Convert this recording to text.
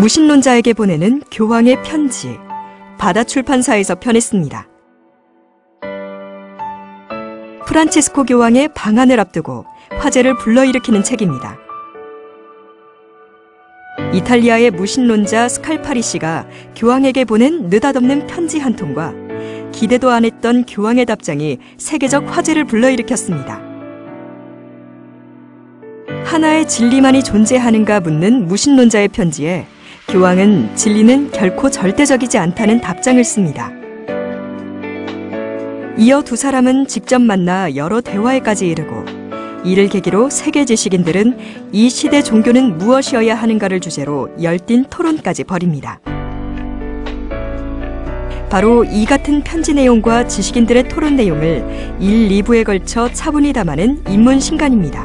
무신론자에게 보내는 교황의 편지. 바다 출판사에서 편했습니다. 프란치스코 교황의 방한을 앞두고 화제를 불러일으키는 책입니다. 이탈리아의 무신론자 스칼파리 씨가 교황에게 보낸 느닷없는 편지 한 통과 기대도 안 했던 교황의 답장이 세계적 화제를 불러일으켰습니다. 하나의 진리만이 존재하는가 묻는 무신론자의 편지에 교황은 진리는 결코 절대적이지 않다는 답장을 씁니다. 이어 두 사람은 직접 만나 여러 대화에까지 이르고 이를 계기로 세계 지식인들은 이 시대 종교는 무엇이어야 하는가를 주제로 열띤 토론까지 벌입니다. 바로 이 같은 편지 내용과 지식인들의 토론 내용을 1, 2부에 걸쳐 차분히 담아낸 인문신간입니다.